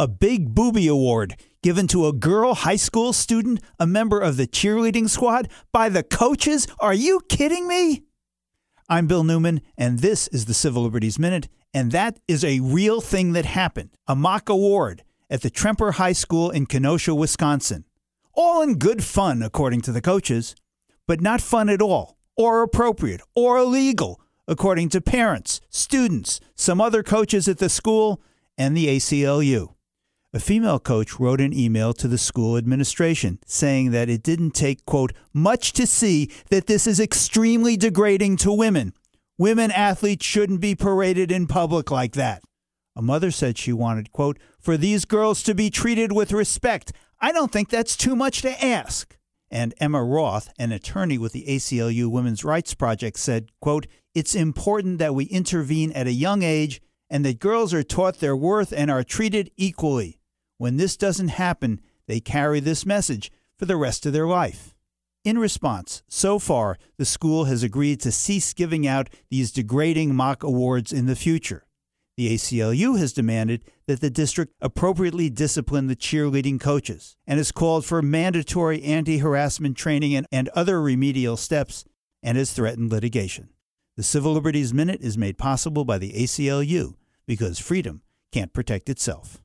A big booby award given to a girl high school student, a member of the cheerleading squad, by the coaches? Are you kidding me? I'm Bill Newman, and this is the Civil Liberties Minute, and that is a real thing that happened a mock award at the Tremper High School in Kenosha, Wisconsin. All in good fun, according to the coaches, but not fun at all, or appropriate, or illegal, according to parents, students, some other coaches at the school, and the ACLU. A female coach wrote an email to the school administration saying that it didn't take, quote, much to see that this is extremely degrading to women. Women athletes shouldn't be paraded in public like that. A mother said she wanted, quote, for these girls to be treated with respect. I don't think that's too much to ask. And Emma Roth, an attorney with the ACLU Women's Rights Project, said, quote, it's important that we intervene at a young age and that girls are taught their worth and are treated equally. When this doesn't happen, they carry this message for the rest of their life. In response, so far, the school has agreed to cease giving out these degrading mock awards in the future. The ACLU has demanded that the district appropriately discipline the cheerleading coaches and has called for mandatory anti harassment training and, and other remedial steps and has threatened litigation. The Civil Liberties Minute is made possible by the ACLU because freedom can't protect itself.